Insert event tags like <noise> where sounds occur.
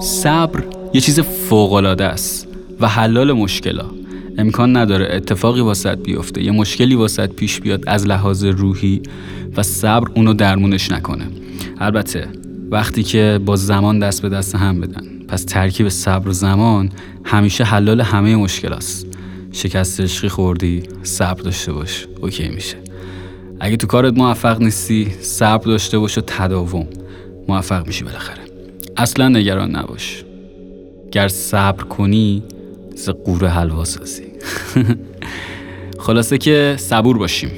صبر یه چیز فوقالعاده است و حلال مشکلا امکان نداره اتفاقی واسط بیفته یه مشکلی واسط پیش بیاد از لحاظ روحی و صبر اونو درمونش نکنه. البته وقتی که با زمان دست به دست هم بدن پس ترکیب صبر و زمان همیشه حلال همه مشکل است شکست عشقی خوردی صبر داشته باش اوکی میشه. اگه تو کارت موفق نیستی صبر داشته باش و تداوم. موفق میشی بالاخره. اصلا نگران نباش. گر صبر کنی ز قوره حلوا سازی. <laughs> خلاصه که صبور باشیم.